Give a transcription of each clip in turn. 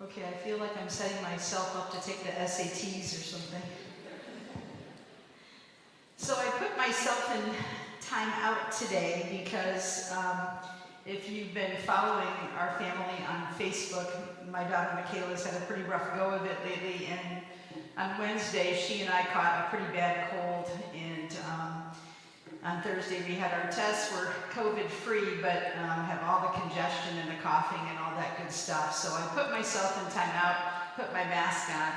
Okay, I feel like I'm setting myself up to take the SATs or something. So I put myself in time out today because um, if you've been following our family on Facebook, my daughter Michaela's had a pretty rough go of it lately, and on Wednesday she and I caught a pretty bad cold, and um, on Thursday we had our tests. We're COVID-free, but um, have all the congestion and the coughing and all that good stuff. So I put myself in timeout, put my mask on,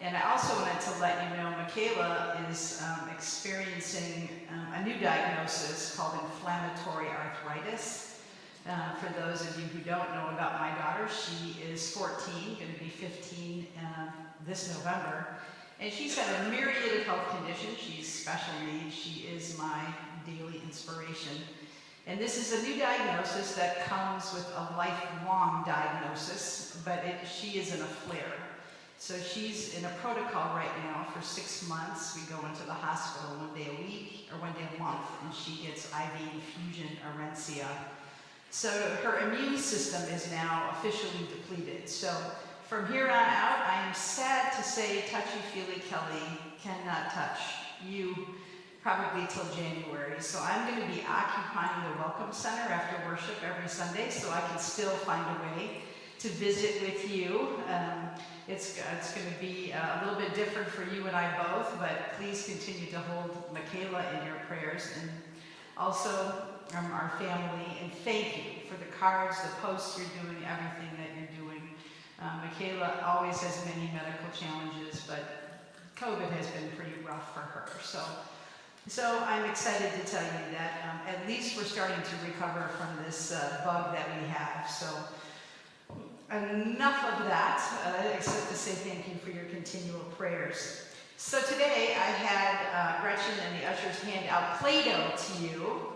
and I also wanted to let you know Michaela is um, experiencing um, a new diagnosis called inflammatory arthritis. Uh, for those of you who don't know about my daughter, she is 14, going to be 15 uh, this November. And she's had a myriad of health conditions. She's special needs. She is my daily inspiration. And this is a new diagnosis that comes with a lifelong diagnosis, but it, she is in a flare. So she's in a protocol right now for six months. We go into the hospital one day a week or one day a month, and she gets IV infusion Orencia. So her immune system is now officially depleted. So from here on out, I am sad to say Touchy Feely Kelly cannot touch you probably till January. So I'm going to be occupying the Welcome Center after worship every Sunday so I can still find a way to visit with you. Um, it's, it's going to be uh, a little bit different for you and I both, but please continue to hold Michaela in your prayers and also um, our family. And thank you for the cards, the posts you're doing, everything. Um, Michaela always has many medical challenges, but COVID has been pretty rough for her. So, so I'm excited to tell you that um, at least we're starting to recover from this uh, bug that we have. So enough of that, uh, except to say thank you for your continual prayers. So today I had uh, Gretchen and the ushers hand out Play-Doh to you.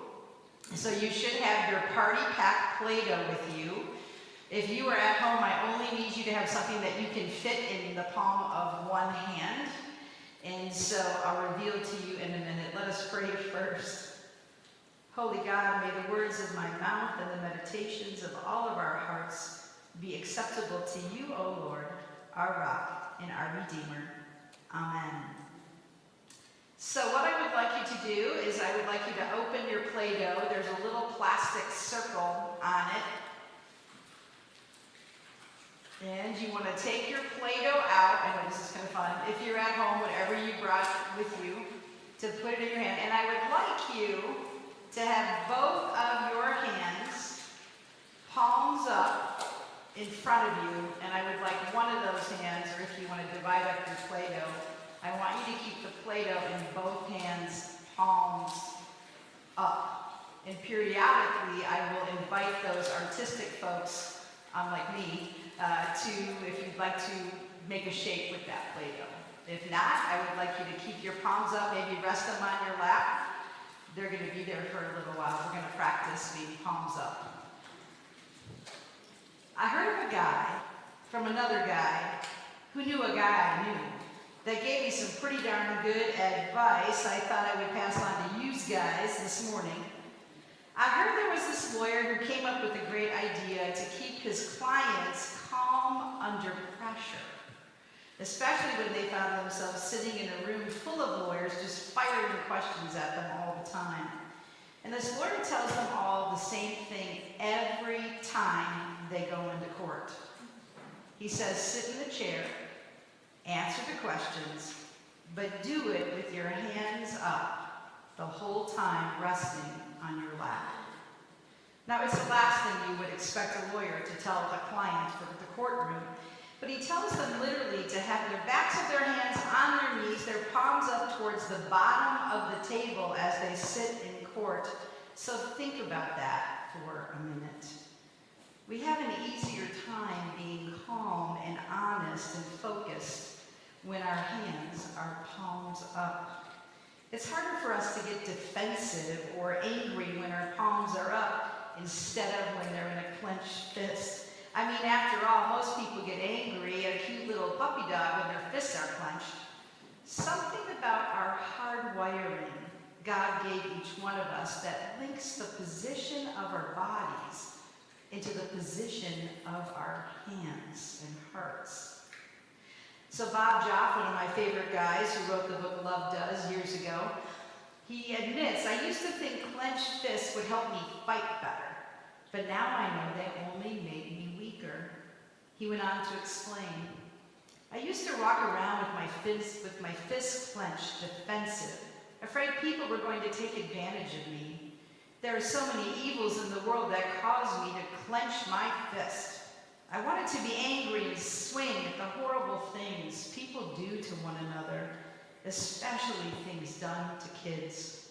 So you should have your party pack Play-Doh with you. If you are at home, I only need you to have something that you can fit in the palm of one hand. And so I'll reveal to you in a minute. Let us pray first. Holy God, may the words of my mouth and the meditations of all of our hearts be acceptable to you, O Lord, our rock and our redeemer. Amen. So what I would like you to do is I would like you to open your Play-Doh. There's a little plastic circle on it. And you want to take your Play-Doh out. I know this is kind of fun. If you're at home, whatever you brought with you, to put it in your hand. And I would like you to have both of your hands palms up in front of you. And I would like one of those hands, or if you want to divide up your Play-Doh, I want you to keep the Play-Doh in both hands, palms up. And periodically, I will invite those artistic folks, unlike me, uh, to, if you'd like to make a shape with that Play-Doh. If not, I would like you to keep your palms up, maybe rest them on your lap. They're going to be there for a little while. We're going to practice being palms up. I heard of a guy from another guy who knew a guy I knew that gave me some pretty darn good advice I thought I would pass on to you guys this morning. I heard there was this lawyer who came up with a great idea to keep his clients calm under pressure, especially when they found themselves sitting in a room full of lawyers just firing questions at them all the time. And this lawyer tells them all the same thing every time they go into court. He says, sit in the chair, answer the questions, but do it with your hands up the whole time resting on your lap. Now, it's the last thing you would expect a lawyer to tell a client for the courtroom, but he tells them literally to have their backs of their hands on their knees, their palms up towards the bottom of the table as they sit in court. So think about that for a minute. We have an easier time being calm and honest and focused when our hands are palms up. It's harder for us to get defensive or angry when our palms are up instead of when they're in a clenched fist. I mean, after all, most people get angry at a cute little puppy dog when their fists are clenched. Something about our hard wiring God gave each one of us that links the position of our bodies into the position of our hands and hearts. So Bob Goff, one of my favorite guys who wrote the book Love Does years ago, he admits, I used to think clenched fists would help me fight better, but now I know they only made me weaker. He went on to explain, I used to walk around with my fists, with my fists clenched, defensive, afraid people were going to take advantage of me. There are so many evils in the world that cause me to clench my fist. I wanted to be angry and swing at the horrible things people do to one another, especially things done to kids.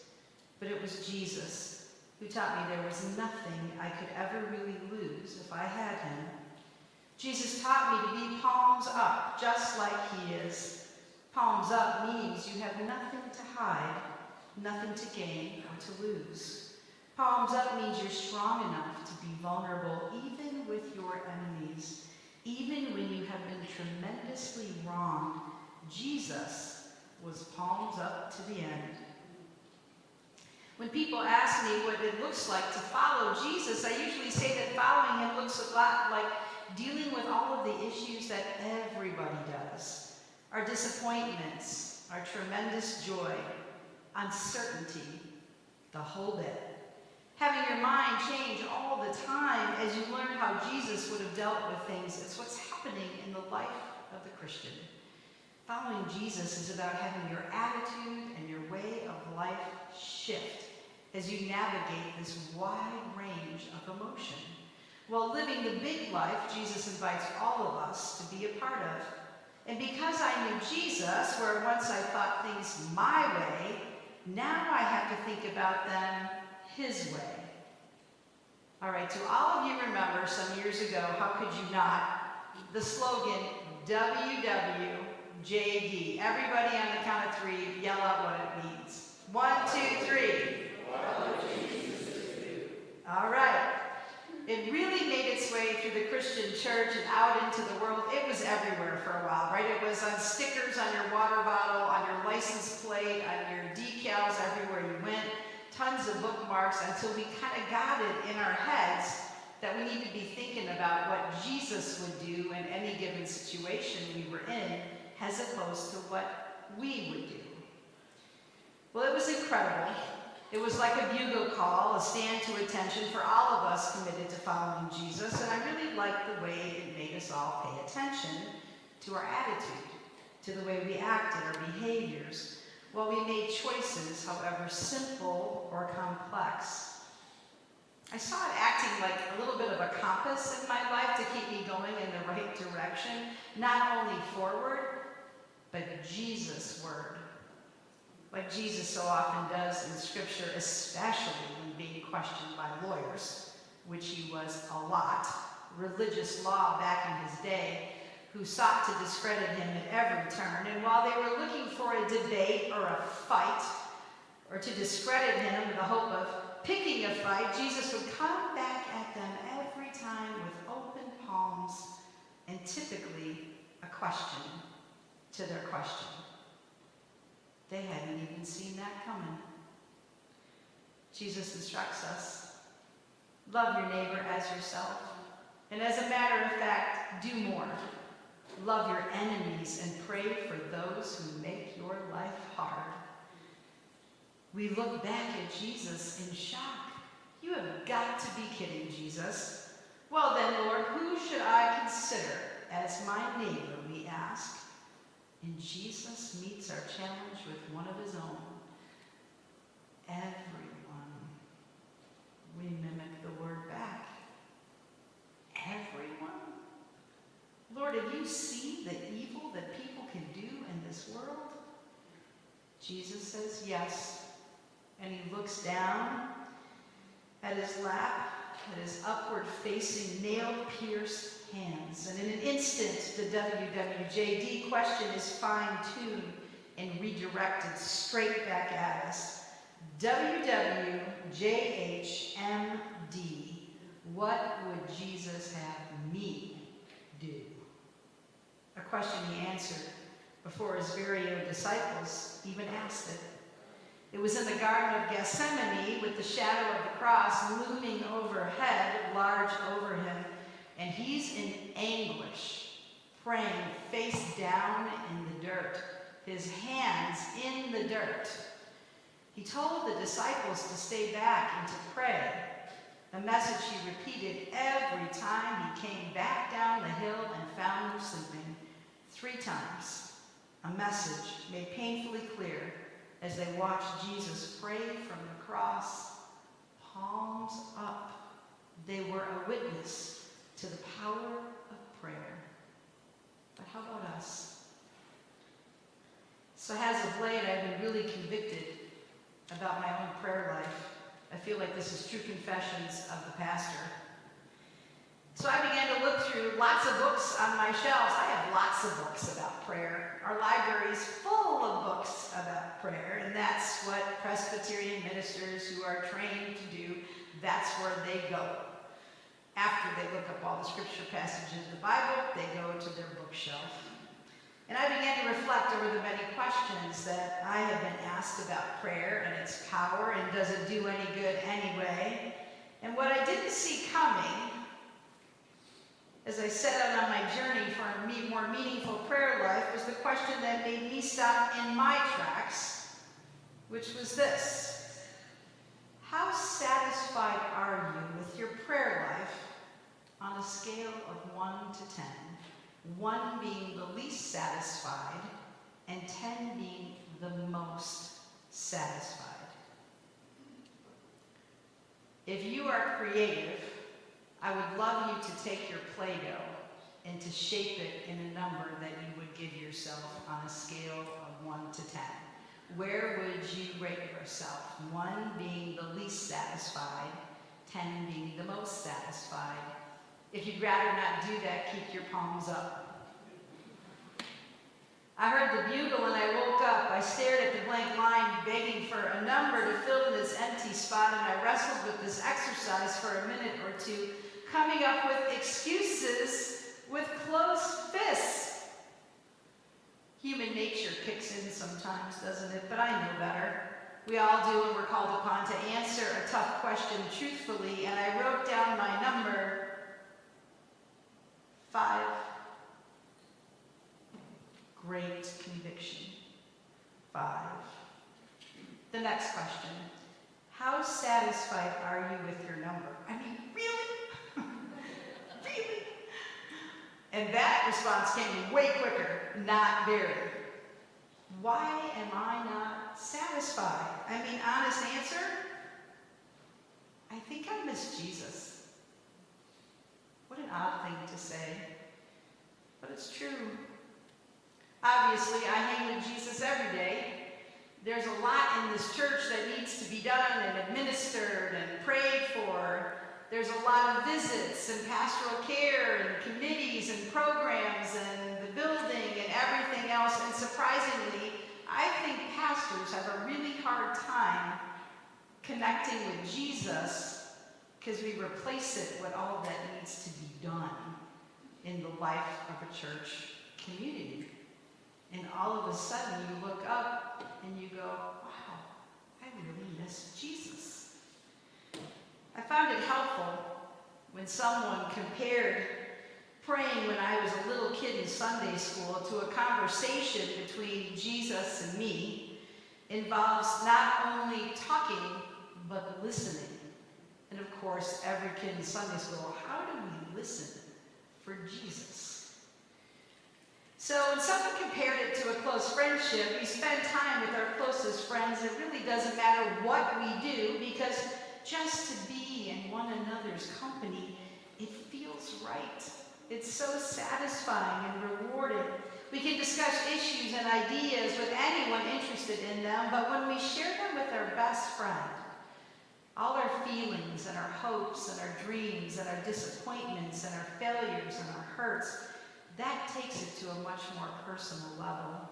But it was Jesus who taught me there was nothing I could ever really lose if I had him. Jesus taught me to be palms up, just like he is. Palms up means you have nothing to hide, nothing to gain or to lose. Palms up means you're strong enough to be vulnerable even with your enemies, even when you have been tremendously wrong. Jesus was palms up to the end. When people ask me what it looks like to follow Jesus, I usually say that following him looks a lot like dealing with all of the issues that everybody does our disappointments, our tremendous joy, uncertainty, the whole bit. Having your mind change all the time as you learn how Jesus would have dealt with things. It's what's happening in the life of the Christian. Following Jesus is about having your attitude and your way of life shift as you navigate this wide range of emotion. While living the big life, Jesus invites all of us to be a part of. And because I knew Jesus, where once I thought things my way, now I have to think about them his way. All right, to all of you remember some years ago, how could you not, the slogan WWJD. Everybody on the count of three, yell out what it means. One, two, three. All right. It really made its way through the Christian church and out into the world. It was everywhere for a while, right? It was on stickers on your water bottle, on your license plate, on your decals, everywhere you went. Tons of bookmarks until we kind of got it in our heads that we need to be thinking about what Jesus would do in any given situation we were in, as opposed to what we would do. Well, it was incredible. It was like a bugle call, a stand to attention for all of us committed to following Jesus, and I really liked the way it made us all pay attention to our attitude, to the way we acted, our behaviors, while we made choices, however simple or complex. I saw it acting like a little bit of a compass in my life to keep me going in the right direction, not only forward, but Jesus' word like Jesus so often does in Scripture, especially when being questioned by lawyers, which he was a lot, religious law back in his day, who sought to discredit him at every turn. And while they were looking for a debate or a fight, or to discredit him with the hope of picking a fight, Jesus would come back at them every time with open palms and typically a question to their question. They hadn't even seen that coming. Jesus instructs us love your neighbor as yourself. And as a matter of fact, do more. Love your enemies and pray for those who make your life hard. We look back at Jesus in shock. You have got to be kidding, Jesus. Well, then, Lord, who should I consider as my neighbor, we ask. And Jesus meets our challenge with one of his own. Everyone. We mimic the word back. Everyone. Lord, do you see the evil that people can do in this world? Jesus says yes. And he looks down at his lap, at his upward facing, nail pierced hands. And in an instant, the WWJD question is fine tuned and redirected straight back at us. WWJHMD, what would Jesus have me do? A question he answered before his very own disciples even asked it. It was in the Garden of Gethsemane with the shadow of the cross looming overhead, large over him, and he's in anguish, praying face down in the dirt, his hands in the dirt. He told the disciples to stay back and to pray, a message he repeated every time he came back down the hill and found them sleeping. Three times, a message made painfully clear as they watched Jesus pray from the cross, palms up. They were a witness to the power of prayer. But how about us? So, as of late, I've been really convicted about my own prayer life. I feel like this is true confessions of the pastor. So I began to through lots of books on my shelves. I have lots of books about prayer. Our library is full of books about prayer, and that's what Presbyterian ministers who are trained to do, that's where they go. After they look up all the scripture passages in the Bible, they go to their bookshelf. And I began to reflect over the many questions that I have been asked about prayer and its power and does it do any good anyway. And what I didn't see coming as I set out on my journey for a more meaningful prayer life was the question that made me stop in my tracks, which was this. How satisfied are you with your prayer life on a scale of 1 to 10? 1 being the least satisfied and 10 being the most satisfied. If you are creative, I would love you to take your Play-Doh and to shape it in a number that you would give yourself on a scale of 1 to 10. Where would you rate yourself? 1 being the least satisfied, 10 being the most satisfied. If you'd rather not do that, keep your palms up. I heard the bugle and I woke up. I stared at the blank line, begging for a number to fill in this empty spot, and I wrestled with this exercise for a minute or two coming up with excuses with closed fists. Human nature kicks in sometimes, doesn't it? But I know better. We all do, when we're called upon to answer a tough question truthfully, and I wrote down my number five. Great conviction. Five. The next question How satisfied are you with your number? I mean, really? And that response came way quicker, not very. Why am I not satisfied? I mean, honest answer, I think I miss Jesus. What an odd thing to say, but it's true. Obviously, I hang with Jesus every day. There's a lot in this church that needs to be done and administered and prayed for there's a lot of visits and pastoral care and committees and programs and the building and everything else. And surprisingly, I think pastors have a really hard time connecting with Jesus because we replace it with all that needs to be done in the life of a church community. And all of a sudden you look up and you go, wow, I really miss Jesus. I found it helpful when someone compared praying when I was a little kid in Sunday school to a conversation between Jesus and me involves not only talking, but listening. And of course, every kid in Sunday school, how do we listen for Jesus? So when someone compared it to a close friendship, we spend time with our closest friends. It really doesn't matter what we do because just to be in one another's company, it feels right. It's so satisfying and rewarding. We can discuss issues and ideas with anyone interested in them, but when we share them with our best friend, all our feelings and our hopes and our dreams and our disappointments and our failures and our hurts, that takes it to a much more personal level.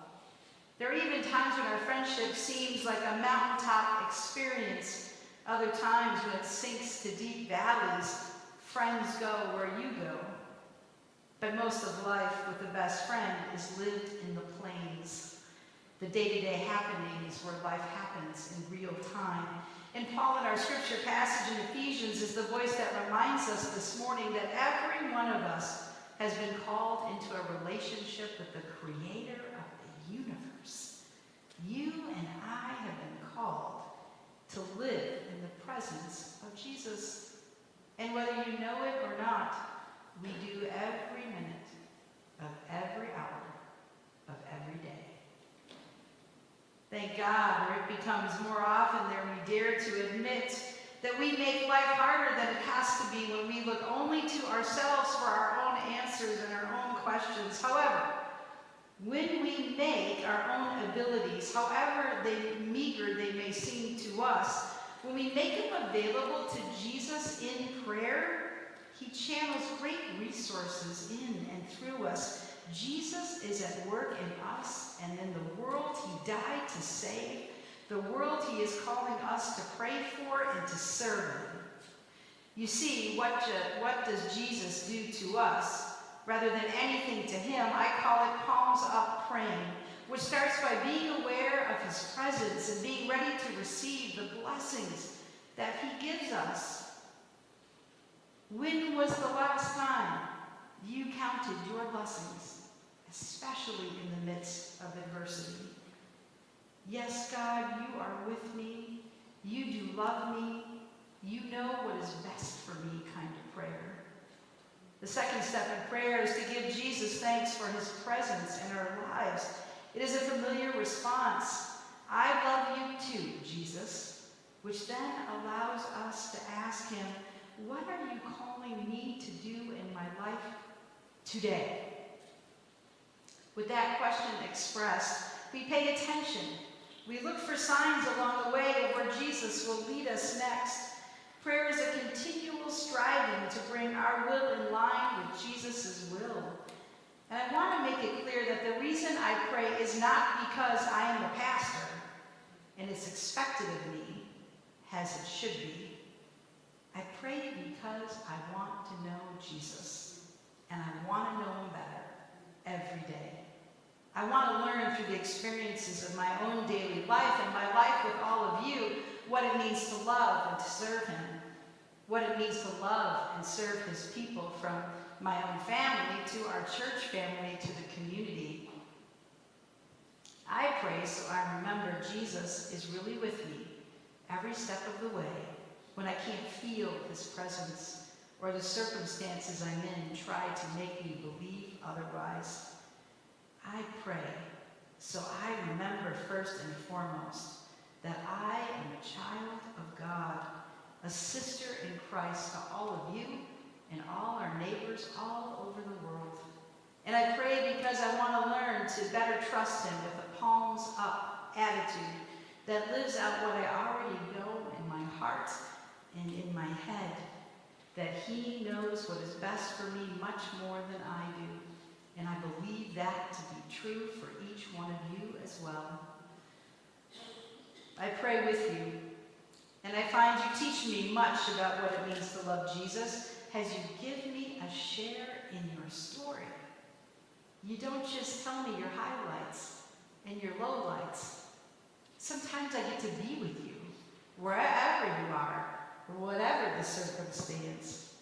There are even times when our friendship seems like a mountaintop experience other times when it sinks to deep valleys, friends go where you go. But most of life with the best friend is lived in the plains, the day-to-day happenings where life happens in real time. And Paul in our scripture passage in Ephesians is the voice that reminds us this morning that every one of us has been called into a relationship with the creator of the universe. You and I have been called to live in the presence of Jesus. And whether you know it or not, we do every minute of every hour of every day. Thank God, or it becomes more often than we dare to admit that we make life harder than it has to be when we look only to ourselves for our own answers and our own questions. However, when we make our own abilities, however they meager they may seem to us, when we make them available to Jesus in prayer, he channels great resources in and through us Jesus is at work in us and in the world he died to save, the world he is calling us to pray for and to serve. You see, what, what does Jesus do to us? Rather than anything to him, I call it palms up praying, which starts by being aware of his presence and being ready to receive the blessings that he gives us. When was the last time you counted your blessings? especially in the midst of adversity. Yes, God, you are with me. You do love me. You know what is best for me kind of prayer. The second step in prayer is to give Jesus thanks for his presence in our lives. It is a familiar response. I love you too, Jesus, which then allows us to ask him, what are you calling me to do in my life today? With that question expressed, we pay attention. We look for signs along the way of where Jesus will lead us next. Prayer is a continual striving to bring our will in line with Jesus' will. And I want to make it clear that the reason I pray is not because I am a pastor and it's expected of me, as it should be. I pray because I want to know Jesus, and I want to know him better every day. I want to learn through the experiences of my own daily life and my life with all of you what it means to love and to serve Him, what it means to love and serve His people from my own family to our church family to the community. I pray so I remember Jesus is really with me every step of the way when I can't feel His presence or the circumstances I'm in try to make me believe otherwise. I pray so I remember first and foremost that I am a child of God, a sister in Christ to all of you and all our neighbors all over the world. And I pray because I want to learn to better trust him with a palms up attitude that lives out what I already know in my heart and in my head, that he knows what is best for me much more than I do. And I believe that to be true for each one of you as well. I pray with you, and I find you teach me much about what it means to love Jesus as you give me a share in your story. You don't just tell me your highlights and your lowlights. Sometimes I get to be with you, wherever you are, whatever the circumstance.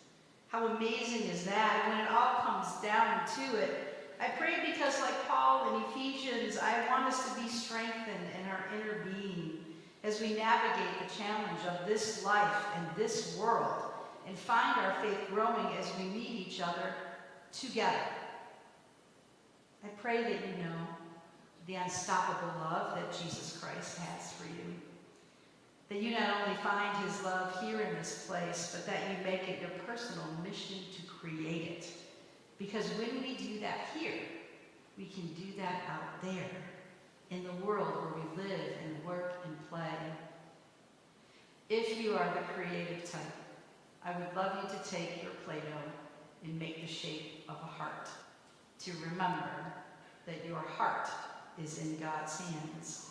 How amazing is that? when it all comes down to it, I pray because, like Paul in Ephesians, I want us to be strengthened in our inner being as we navigate the challenge of this life and this world and find our faith growing as we meet each other together. I pray that you know the unstoppable love that Jesus Christ has for you. That you not only find his love here in this place, but that you make it your personal mission to create it. Because when we do that here, we can do that out there in the world where we live and work and play. If you are the creative type, I would love you to take your Play-Doh and make the shape of a heart to remember that your heart is in God's hands.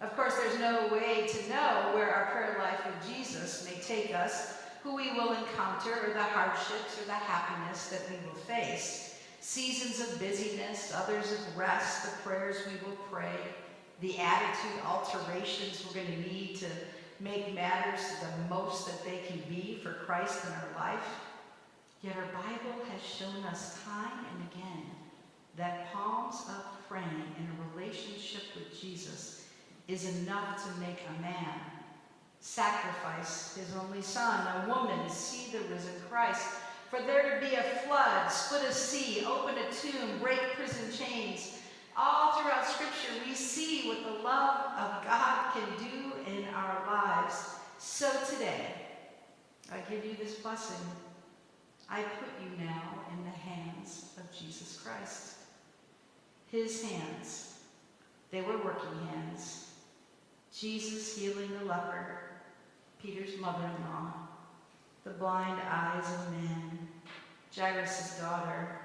Of course, there's no way to know where our prayer life with Jesus may take us, who we will encounter, or the hardships or the happiness that we will face. Seasons of busyness, others of rest, the prayers we will pray, the attitude alterations we're going to need to make matters the most that they can be for Christ in our life. Yet our Bible has shown us time and again that palms up praying in a relationship with Jesus is enough to make a man sacrifice his only son, a woman see the risen Christ. For there to be a flood, split a sea, open a tomb, break prison chains. All throughout Scripture, we see what the love of God can do in our lives. So today, I give you this blessing. I put you now in the hands of Jesus Christ. His hands, they were working hands. Jesus healing the leper, Peter's mother-in-law, the blind eyes of man, Jairus' daughter,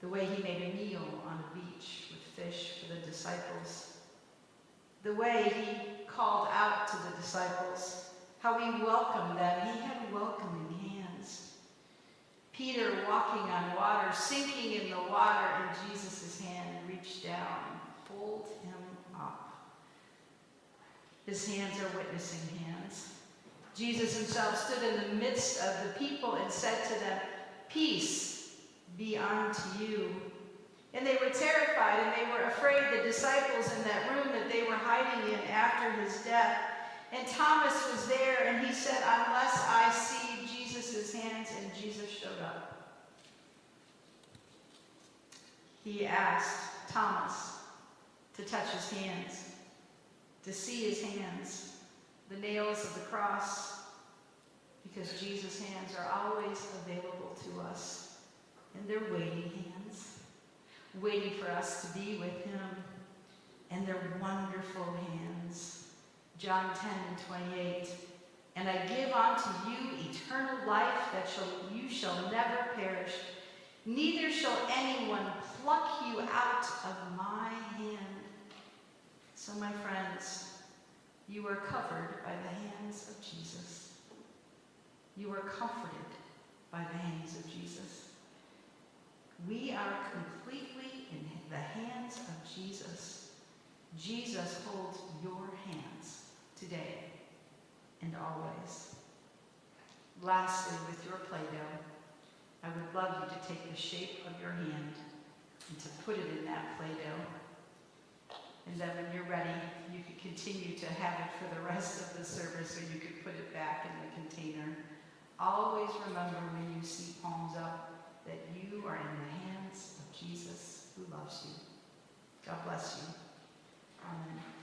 the way he made a meal on a beach with fish for the disciples, the way he called out to the disciples, how he welcomed them. He had welcoming hands. Peter walking on water, sinking in the water, and Jesus' hand reached down and pulled him up. His hands are witnessing hands. Jesus himself stood in the midst of the people and said to them, Peace be unto you. And they were terrified and they were afraid, the disciples in that room that they were hiding in after his death. And Thomas was there and he said, Unless I see Jesus' hands, and Jesus showed up. He asked Thomas to touch his hands, to see his hands, the nails of the cross, because Jesus' hands are always available to us, and they're waiting hands, waiting for us to be with him, and they're wonderful hands. John 10 and 28. And I give unto you eternal life that shall, you shall never perish, neither shall anyone pluck you out of my hand. So, my friends, you are covered by the hands of Jesus. You are comforted by the hands of Jesus. We are completely in the hands of Jesus. Jesus holds your hands today and always. Lastly, with your Play-Doh, I would love you to take the shape of your hand and to put it in that Play-Doh. And then when you're ready, you can continue to have it for the rest of the service, or you could put it back in the container. Always remember when you see palms up that you are in the hands of Jesus who loves you. God bless you. Amen.